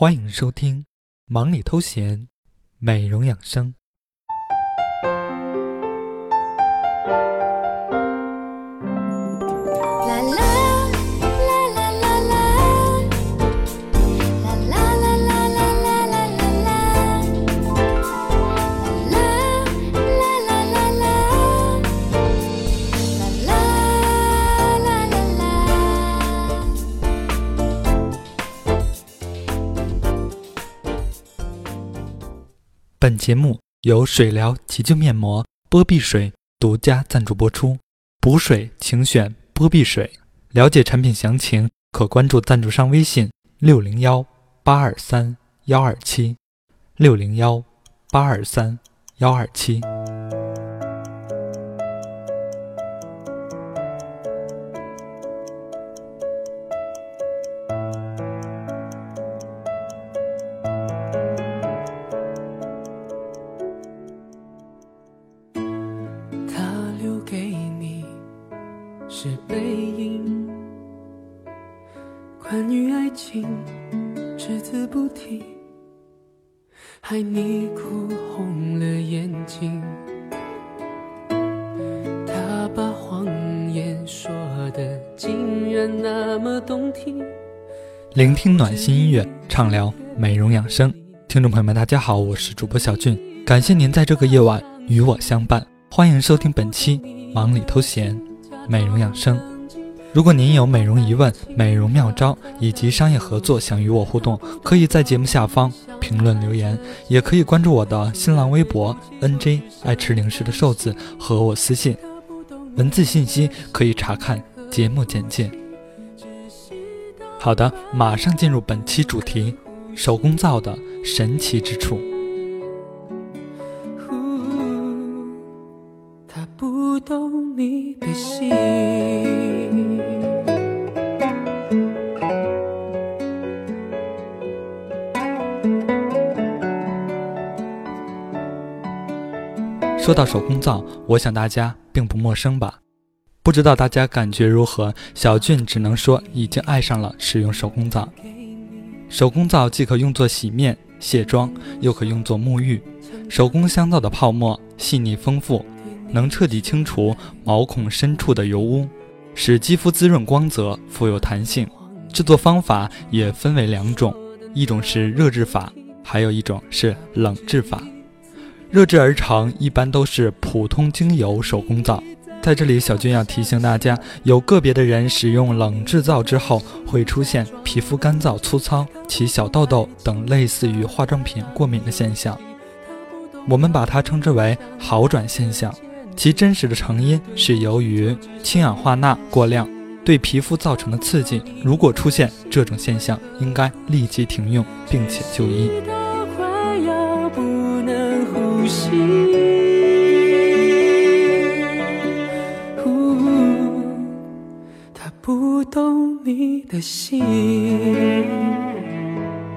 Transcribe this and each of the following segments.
欢迎收听《忙里偷闲》，美容养生。节目由水疗急救面膜波碧水独家赞助播出，补水请选波碧水。了解产品详情，可关注赞助商微信：六零幺八二三幺二七，六零幺八二三幺二七。畅聊美容养生。听众朋友们，大家好，我是主播小俊，感谢您在这个夜晚与我相伴。欢迎收听本期忙里偷闲美容养生。如果您有美容疑问、美容妙招以及商业合作想与我互动，可以在节目下方评论留言，也可以关注我的新浪微博 “nj 爱吃零食的瘦子”和我私信。文字信息可以查看节目简介。好的，马上进入本期主题：手工皂的神奇之处。他不懂你的心。说到手工皂，我想大家并不陌生吧？不知道大家感觉如何？小俊只能说已经爱上了使用手工皂。手工皂既可用作洗面、卸妆，又可用作沐浴。手工香皂的泡沫细腻丰富，能彻底清除毛孔深处的油污，使肌肤滋润光泽、富有弹性。制作方法也分为两种，一种是热制法，还有一种是冷制法。热制而成，一般都是普通精油手工皂。在这里，小军要提醒大家，有个别的人使用冷制皂之后，会出现皮肤干燥、粗糙、起小痘痘等类似于化妆品过敏的现象。我们把它称之为好转现象，其真实的成因是由于氢氧化钠过量对皮肤造成的刺激。如果出现这种现象，应该立即停用，并且就医。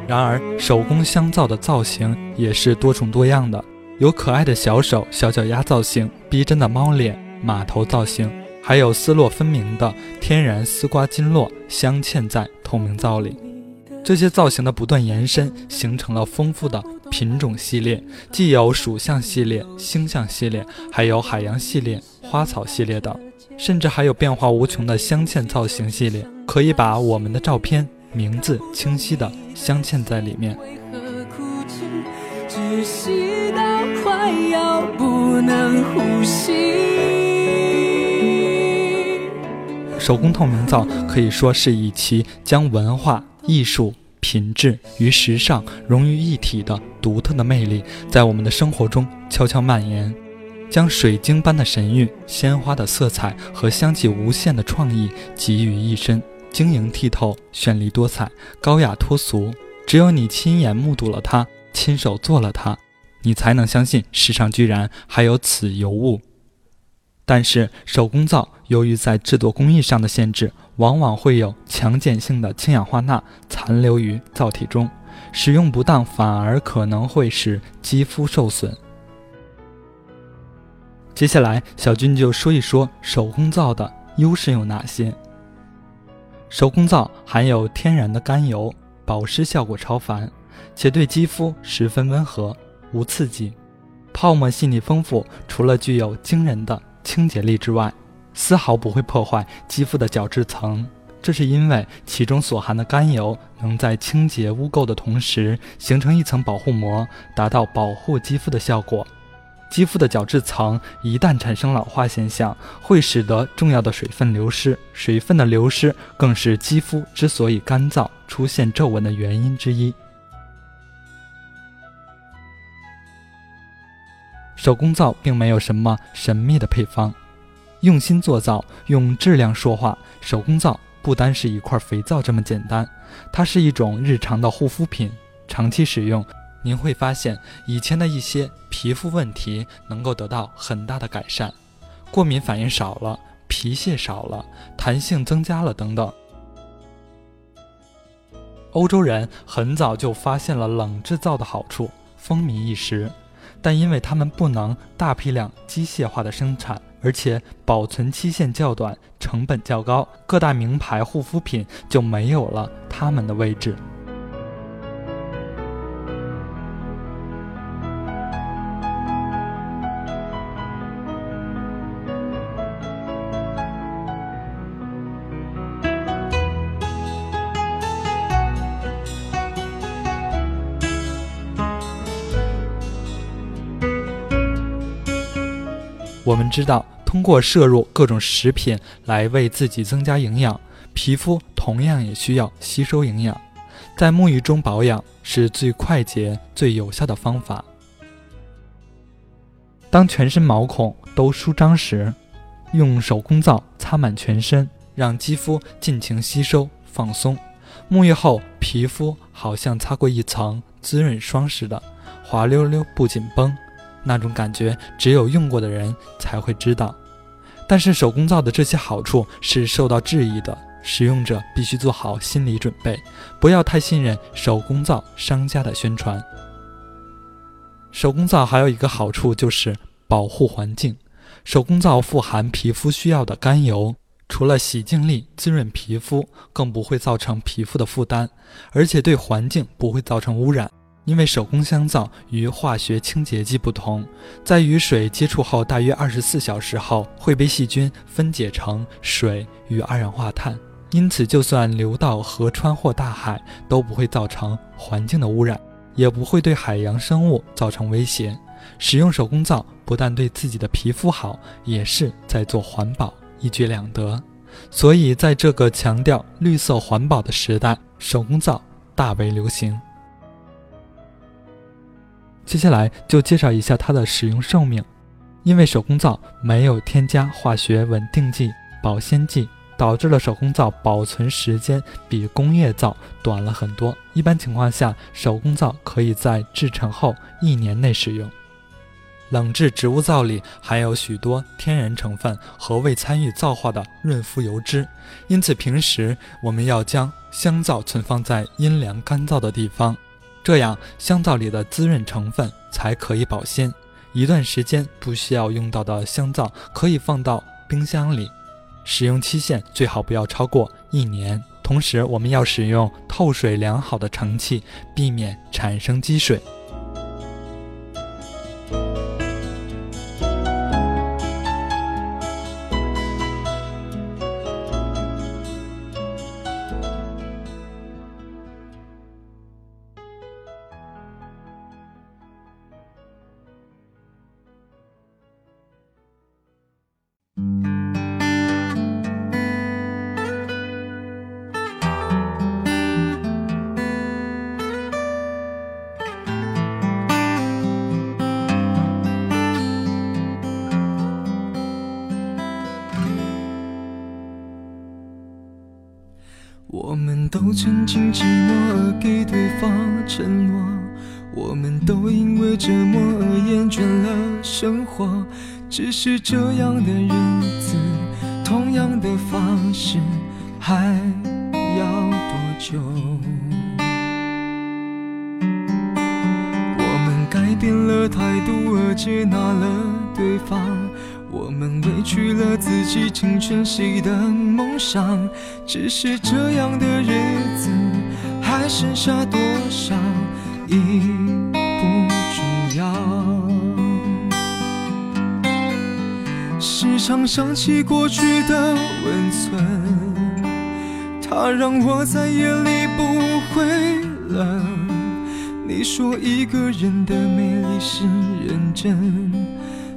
然而，手工香皂的造型也是多种多样的，有可爱的小手、小脚丫造型，逼真的猫脸、马头造型，还有丝络分明的天然丝瓜筋络镶嵌在透明皂里。这些造型的不断延伸，形成了丰富的品种系列，既有属相系列、星象系列，还有海洋系列、花草系列等，甚至还有变化无穷的镶嵌造型系列，可以把我们的照片、名字清晰的镶嵌在里面。手工透明皂可以说是以其将文化。艺术品质与时尚融于一体的独特的魅力，在我们的生活中悄悄蔓延，将水晶般的神韵、鲜花的色彩和香气无限的创意集于一身，晶莹剔透、绚丽多彩、高雅脱俗。只有你亲眼目睹了它，亲手做了它，你才能相信世上居然还有此尤物。但是手工皂由于在制作工艺上的限制，往往会有强碱性的氢氧化钠残留于皂体中，使用不当反而可能会使肌肤受损。接下来，小军就说一说手工皂的优势有哪些。手工皂含有天然的甘油，保湿效果超凡，且对肌肤十分温和，无刺激。泡沫细腻丰富，除了具有惊人的清洁力之外，丝毫不会破坏肌肤的角质层。这是因为其中所含的甘油能在清洁污垢的同时，形成一层保护膜，达到保护肌肤的效果。肌肤的角质层一旦产生老化现象，会使得重要的水分流失。水分的流失更是肌肤之所以干燥、出现皱纹的原因之一。手工皂并没有什么神秘的配方，用心做皂，用质量说话。手工皂不单是一块肥皂这么简单，它是一种日常的护肤品，长期使用。您会发现，以前的一些皮肤问题能够得到很大的改善，过敏反应少了，皮屑少了，弹性增加了等等。欧洲人很早就发现了冷制造的好处，风靡一时，但因为他们不能大批量机械化的生产，而且保存期限较短，成本较高，各大名牌护肤品就没有了他们的位置。们知道，通过摄入各种食品来为自己增加营养，皮肤同样也需要吸收营养。在沐浴中保养是最快捷、最有效的方法。当全身毛孔都舒张时，用手工皂擦满全身，让肌肤尽情吸收放松。沐浴后，皮肤好像擦过一层滋润霜似的，滑溜溜不紧绷。那种感觉只有用过的人才会知道，但是手工皂的这些好处是受到质疑的，使用者必须做好心理准备，不要太信任手工皂商家的宣传。手工皂还有一个好处就是保护环境，手工皂富含皮肤需要的甘油，除了洗净力、滋润皮肤，更不会造成皮肤的负担，而且对环境不会造成污染。因为手工香皂与化学清洁剂不同，在与水接触后大约二十四小时后会被细菌分解成水与二氧化碳，因此就算流到河川或大海都不会造成环境的污染，也不会对海洋生物造成威胁。使用手工皂不但对自己的皮肤好，也是在做环保，一举两得。所以在这个强调绿色环保的时代，手工皂大为流行。接下来就介绍一下它的使用寿命。因为手工皂没有添加化学稳定剂、保鲜剂，导致了手工皂保存时间比工业皂短了很多。一般情况下，手工皂可以在制成后一年内使用。冷制植物皂里含有许多天然成分和未参与皂化的润肤油脂，因此平时我们要将香皂存放在阴凉干燥的地方。这样，香皂里的滋润成分才可以保鲜。一段时间不需要用到的香皂，可以放到冰箱里，使用期限最好不要超过一年。同时，我们要使用透水良好的盛器，避免产生积水。都曾经寂寞而给对方承诺，我们都因为折磨而厌倦了生活。只是这样的日子，同样的方式，还要多久？我们改变了态度而接纳了对方。我们委屈了自己，成全谁的梦想？只是这样的日子。还剩下多少已不重要。时常想起过去的温存，它让我在夜里不会冷。你说一个人的美丽是认真，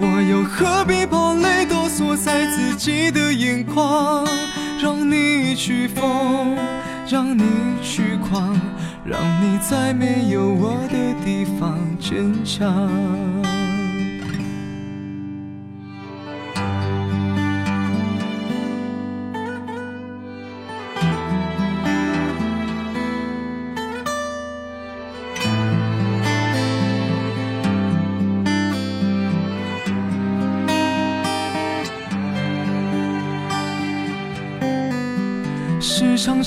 我又何必把泪都锁在自己的眼眶，让你去疯。让你去狂，让你在没有我的地方坚强。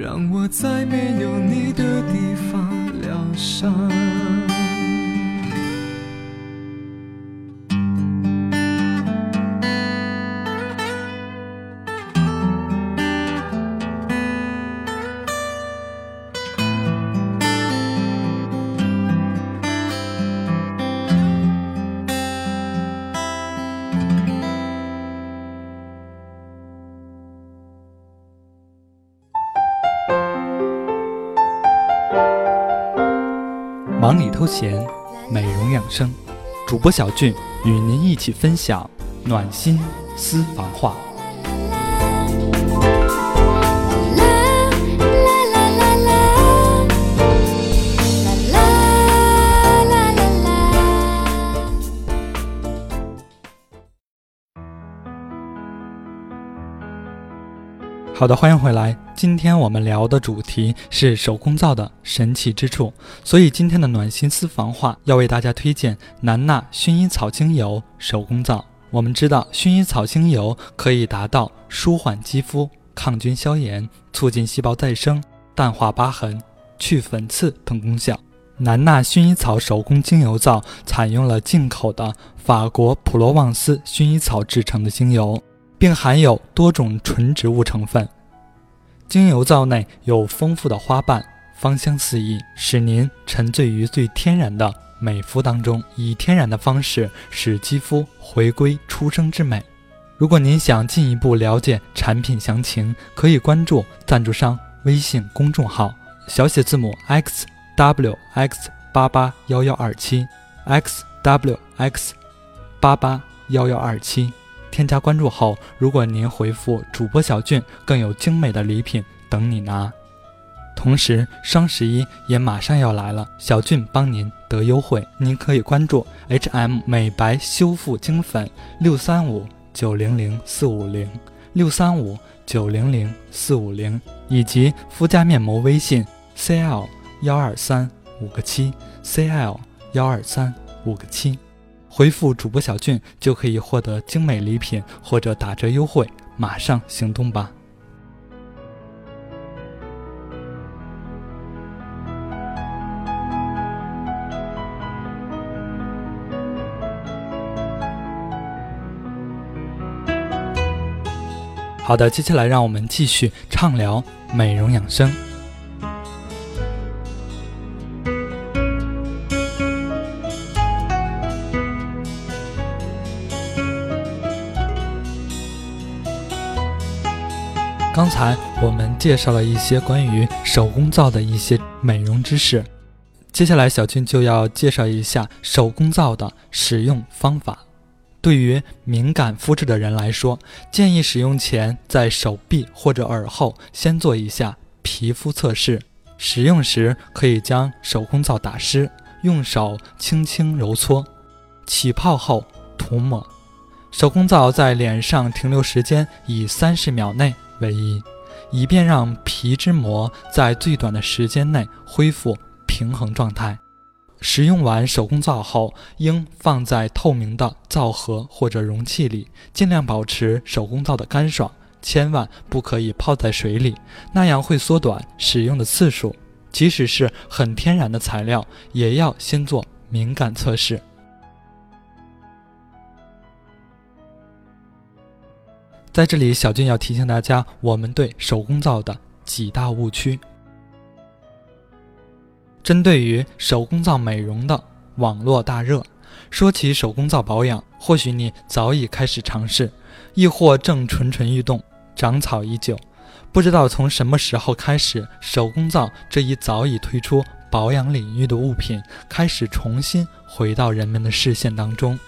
让我在没有你的地方疗伤。忙里偷闲，美容养生，主播小俊与您一起分享暖心私房话。好的，欢迎回来。今天我们聊的主题是手工皂的神奇之处，所以今天的暖心私房话要为大家推荐南娜薰衣草精油手工皂。我们知道，薰衣草精油可以达到舒缓肌肤、抗菌消炎、促进细胞再生、淡化疤痕、去粉刺等功效。南娜薰衣草手工精油皂采用了进口的法国普罗旺斯薰衣草制成的精油。并含有多种纯植物成分，精油皂内有丰富的花瓣，芳香四溢，使您沉醉于最天然的美肤当中，以天然的方式使肌肤回归初生之美。如果您想进一步了解产品详情，可以关注赞助商微信公众号小写字母 x w x 八八幺幺二七 x w x 八八幺幺二七。添加关注后，如果您回复主播小俊，更有精美的礼品等你拿。同时，双十一也马上要来了，小俊帮您得优惠，您可以关注 H&M 美白修复精粉六三五九零零四五零六三五九零零四五零，以及肤佳面膜微信 CL 幺二三五个七 CL 幺二三五个七。回复主播小俊就可以获得精美礼品或者打折优惠马上行动吧。好的接下来让我们继续畅聊美容养生。我们介绍了一些关于手工皂的一些美容知识，接下来小俊就要介绍一下手工皂的使用方法。对于敏感肤质的人来说，建议使用前在手臂或者耳后先做一下皮肤测试。使用时可以将手工皂打湿，用手轻轻揉搓，起泡后涂抹。手工皂在脸上停留时间以三十秒内。为宜，以便让皮脂膜在最短的时间内恢复平衡状态。使用完手工皂后，应放在透明的皂盒或者容器里，尽量保持手工皂的干爽，千万不可以泡在水里，那样会缩短使用的次数。即使是很天然的材料，也要先做敏感测试。在这里，小俊要提醒大家，我们对手工皂的几大误区。针对于手工皂美容的网络大热，说起手工皂保养，或许你早已开始尝试，亦或正蠢蠢欲动，长草已久。不知道从什么时候开始，手工皂这一早已退出保养领域的物品，开始重新回到人们的视线当中。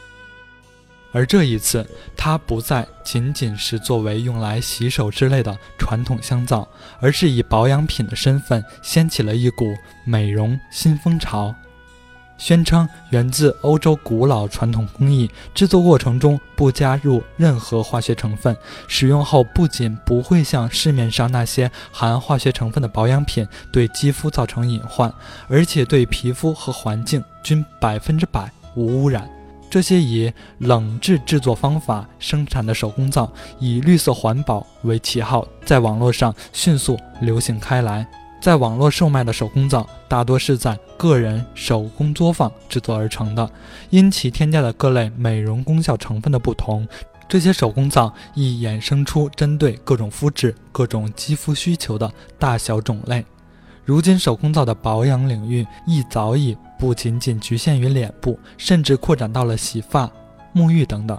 而这一次，它不再仅仅是作为用来洗手之类的传统香皂，而是以保养品的身份掀起了一股美容新风潮。宣称源自欧洲古老传统工艺，制作过程中不加入任何化学成分，使用后不仅不会像市面上那些含化学成分的保养品对肌肤造成隐患，而且对皮肤和环境均百分之百无污染。这些以冷制制作方法生产的手工皂，以绿色环保为旗号，在网络上迅速流行开来。在网络售卖的手工皂，大多是在个人手工作坊制作而成的，因其添加的各类美容功效成分的不同，这些手工皂亦衍生出针对各种肤质、各种肌肤需求的大小种类。如今，手工皂的保养领域亦早已不仅仅局限于脸部，甚至扩展到了洗发、沐浴等等。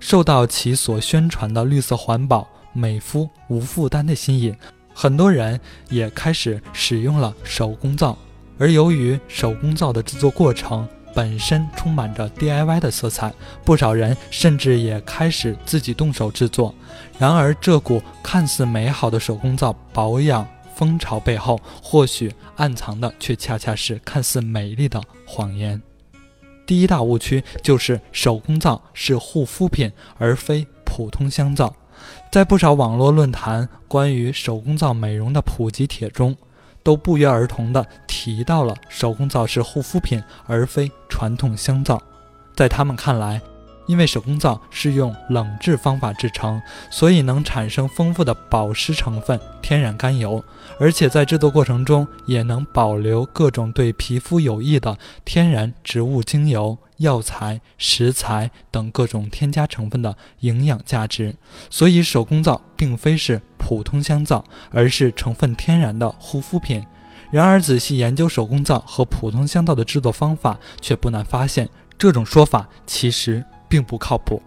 受到其所宣传的绿色环保、美肤、无负担的吸引，很多人也开始使用了手工皂。而由于手工皂的制作过程本身充满着 DIY 的色彩，不少人甚至也开始自己动手制作。然而，这股看似美好的手工皂保养，风潮背后，或许暗藏的却恰恰是看似美丽的谎言。第一大误区就是手工皂是护肤品，而非普通香皂。在不少网络论坛关于手工皂美容的普及帖中，都不约而同地提到了手工皂是护肤品，而非传统香皂。在他们看来，因为手工皂是用冷制方法制成，所以能产生丰富的保湿成分、天然甘油，而且在制作过程中也能保留各种对皮肤有益的天然植物精油、药材、食材等各种添加成分的营养价值。所以，手工皂并非是普通香皂，而是成分天然的护肤品。然而，仔细研究手工皂和普通香皂的制作方法，却不难发现，这种说法其实。并不靠谱。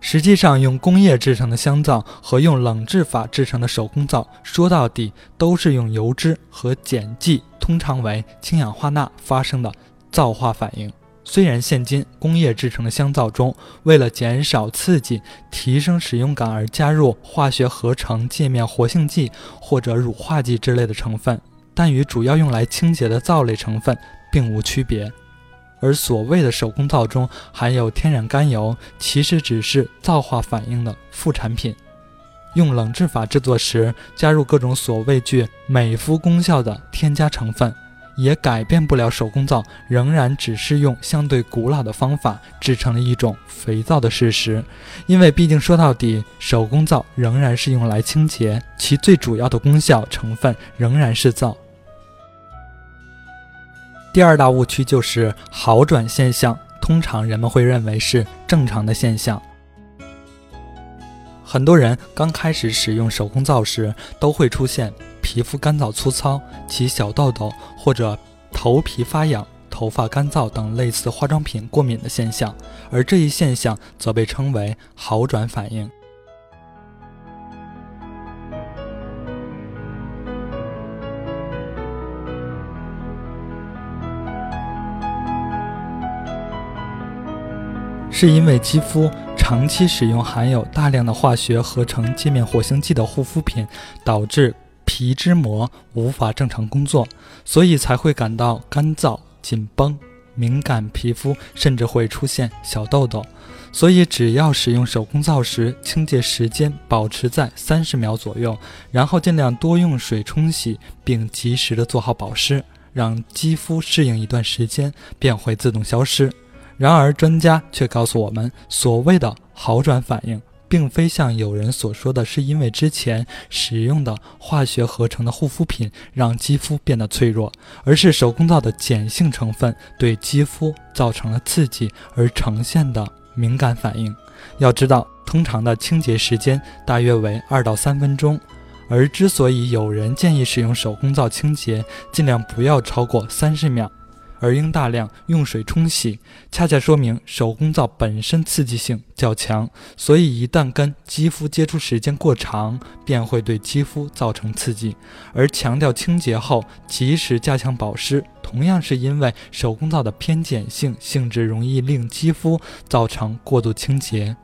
实际上，用工业制成的香皂和用冷制法制成的手工皂，说到底都是用油脂和碱剂，通常为氢氧化钠发生的皂化反应。虽然现今工业制成的香皂中，为了减少刺激、提升使用感而加入化学合成界面活性剂或者乳化剂之类的成分，但与主要用来清洁的皂类成分并无区别。而所谓的手工皂中含有天然甘油，其实只是皂化反应的副产品。用冷制法制作时，加入各种所谓具美肤功效的添加成分，也改变不了手工皂仍然只是用相对古老的方法制成了一种肥皂的事实。因为毕竟说到底，手工皂仍然是用来清洁，其最主要的功效成分仍然是皂。第二大误区就是好转现象，通常人们会认为是正常的现象。很多人刚开始使用手工皂时，都会出现皮肤干燥粗糙、起小痘痘或者头皮发痒、头发干燥等类似化妆品过敏的现象，而这一现象则被称为好转反应。是因为肌肤长期使用含有大量的化学合成界面活性剂的护肤品，导致皮脂膜无法正常工作，所以才会感到干燥、紧绷、敏感皮肤，甚至会出现小痘痘。所以，只要使用手工皂时，清洁时间保持在三十秒左右，然后尽量多用水冲洗，并及时的做好保湿，让肌肤适应一段时间，便会自动消失。然而，专家却告诉我们，所谓的好转反应，并非像有人所说的是因为之前使用的化学合成的护肤品让肌肤变得脆弱，而是手工皂的碱性成分对肌肤造成了刺激而呈现的敏感反应。要知道，通常的清洁时间大约为二到三分钟，而之所以有人建议使用手工皂清洁，尽量不要超过三十秒。而应大量用水冲洗，恰恰说明手工皂本身刺激性较强，所以一旦跟肌肤接触时间过长，便会对肌肤造成刺激。而强调清洁后及时加强保湿，同样是因为手工皂的偏碱性性质容易令肌肤造成过度清洁，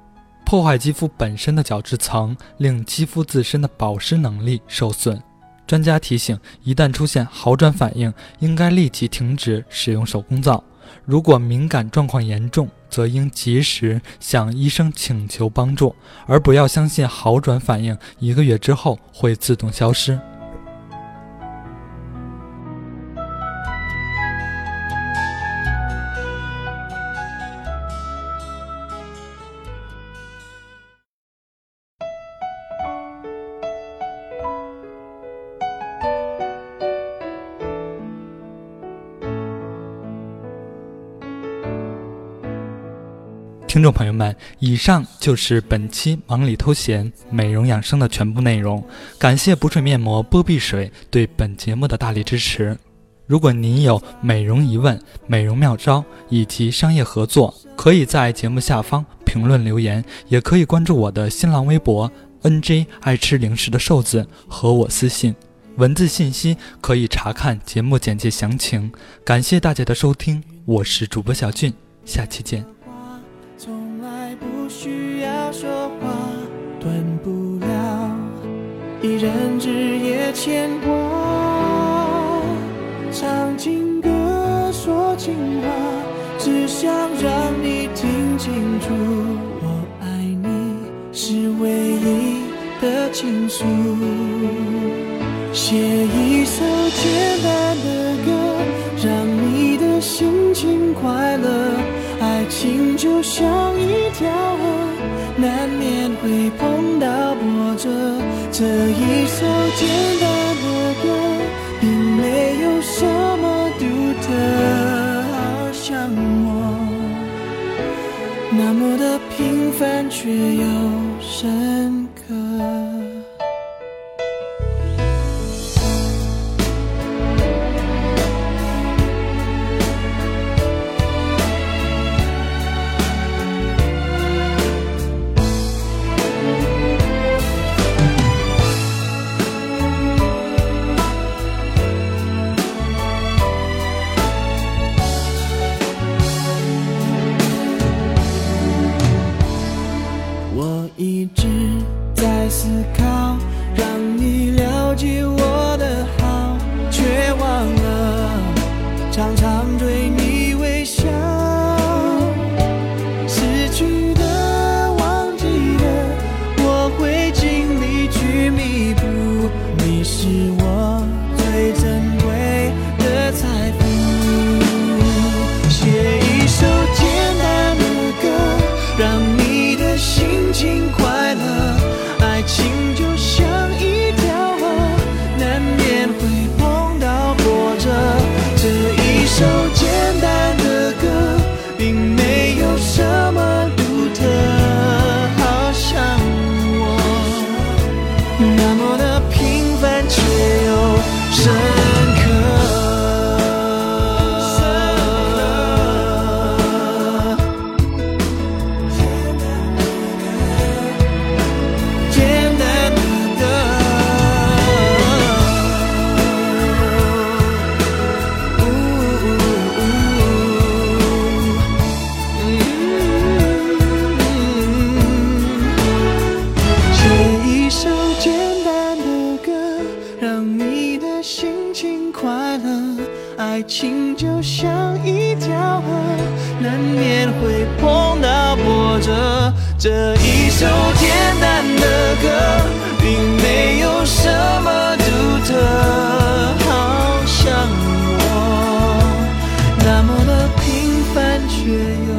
破坏肌肤本身的角质层，令肌肤自身的保湿能力受损。专家提醒：一旦出现好转反应，应该立即停止使用手工皂。如果敏感状况严重，则应及时向医生请求帮助，而不要相信好转反应一个月之后会自动消失。听众朋友们，以上就是本期忙里偷闲美容养生的全部内容。感谢补水面膜波碧水对本节目的大力支持。如果您有美容疑问、美容妙招以及商业合作，可以在节目下方评论留言，也可以关注我的新浪微博 “nj 爱吃零食的瘦子”和我私信，文字信息可以查看节目简介详情。感谢大家的收听，我是主播小俊，下期见。一人日夜牵挂，唱情歌说情话，只想让你听清楚，我爱你是唯一的倾诉。写一首简单的歌，让你的心情快乐。爱情就像一条河，着。这一首简单的歌，并没有什么独特，好像我那么的平凡，却又深快乐爱情就像一条河难免会碰到波折这一首简单的歌并没有什么独特？好像我那么的平凡却又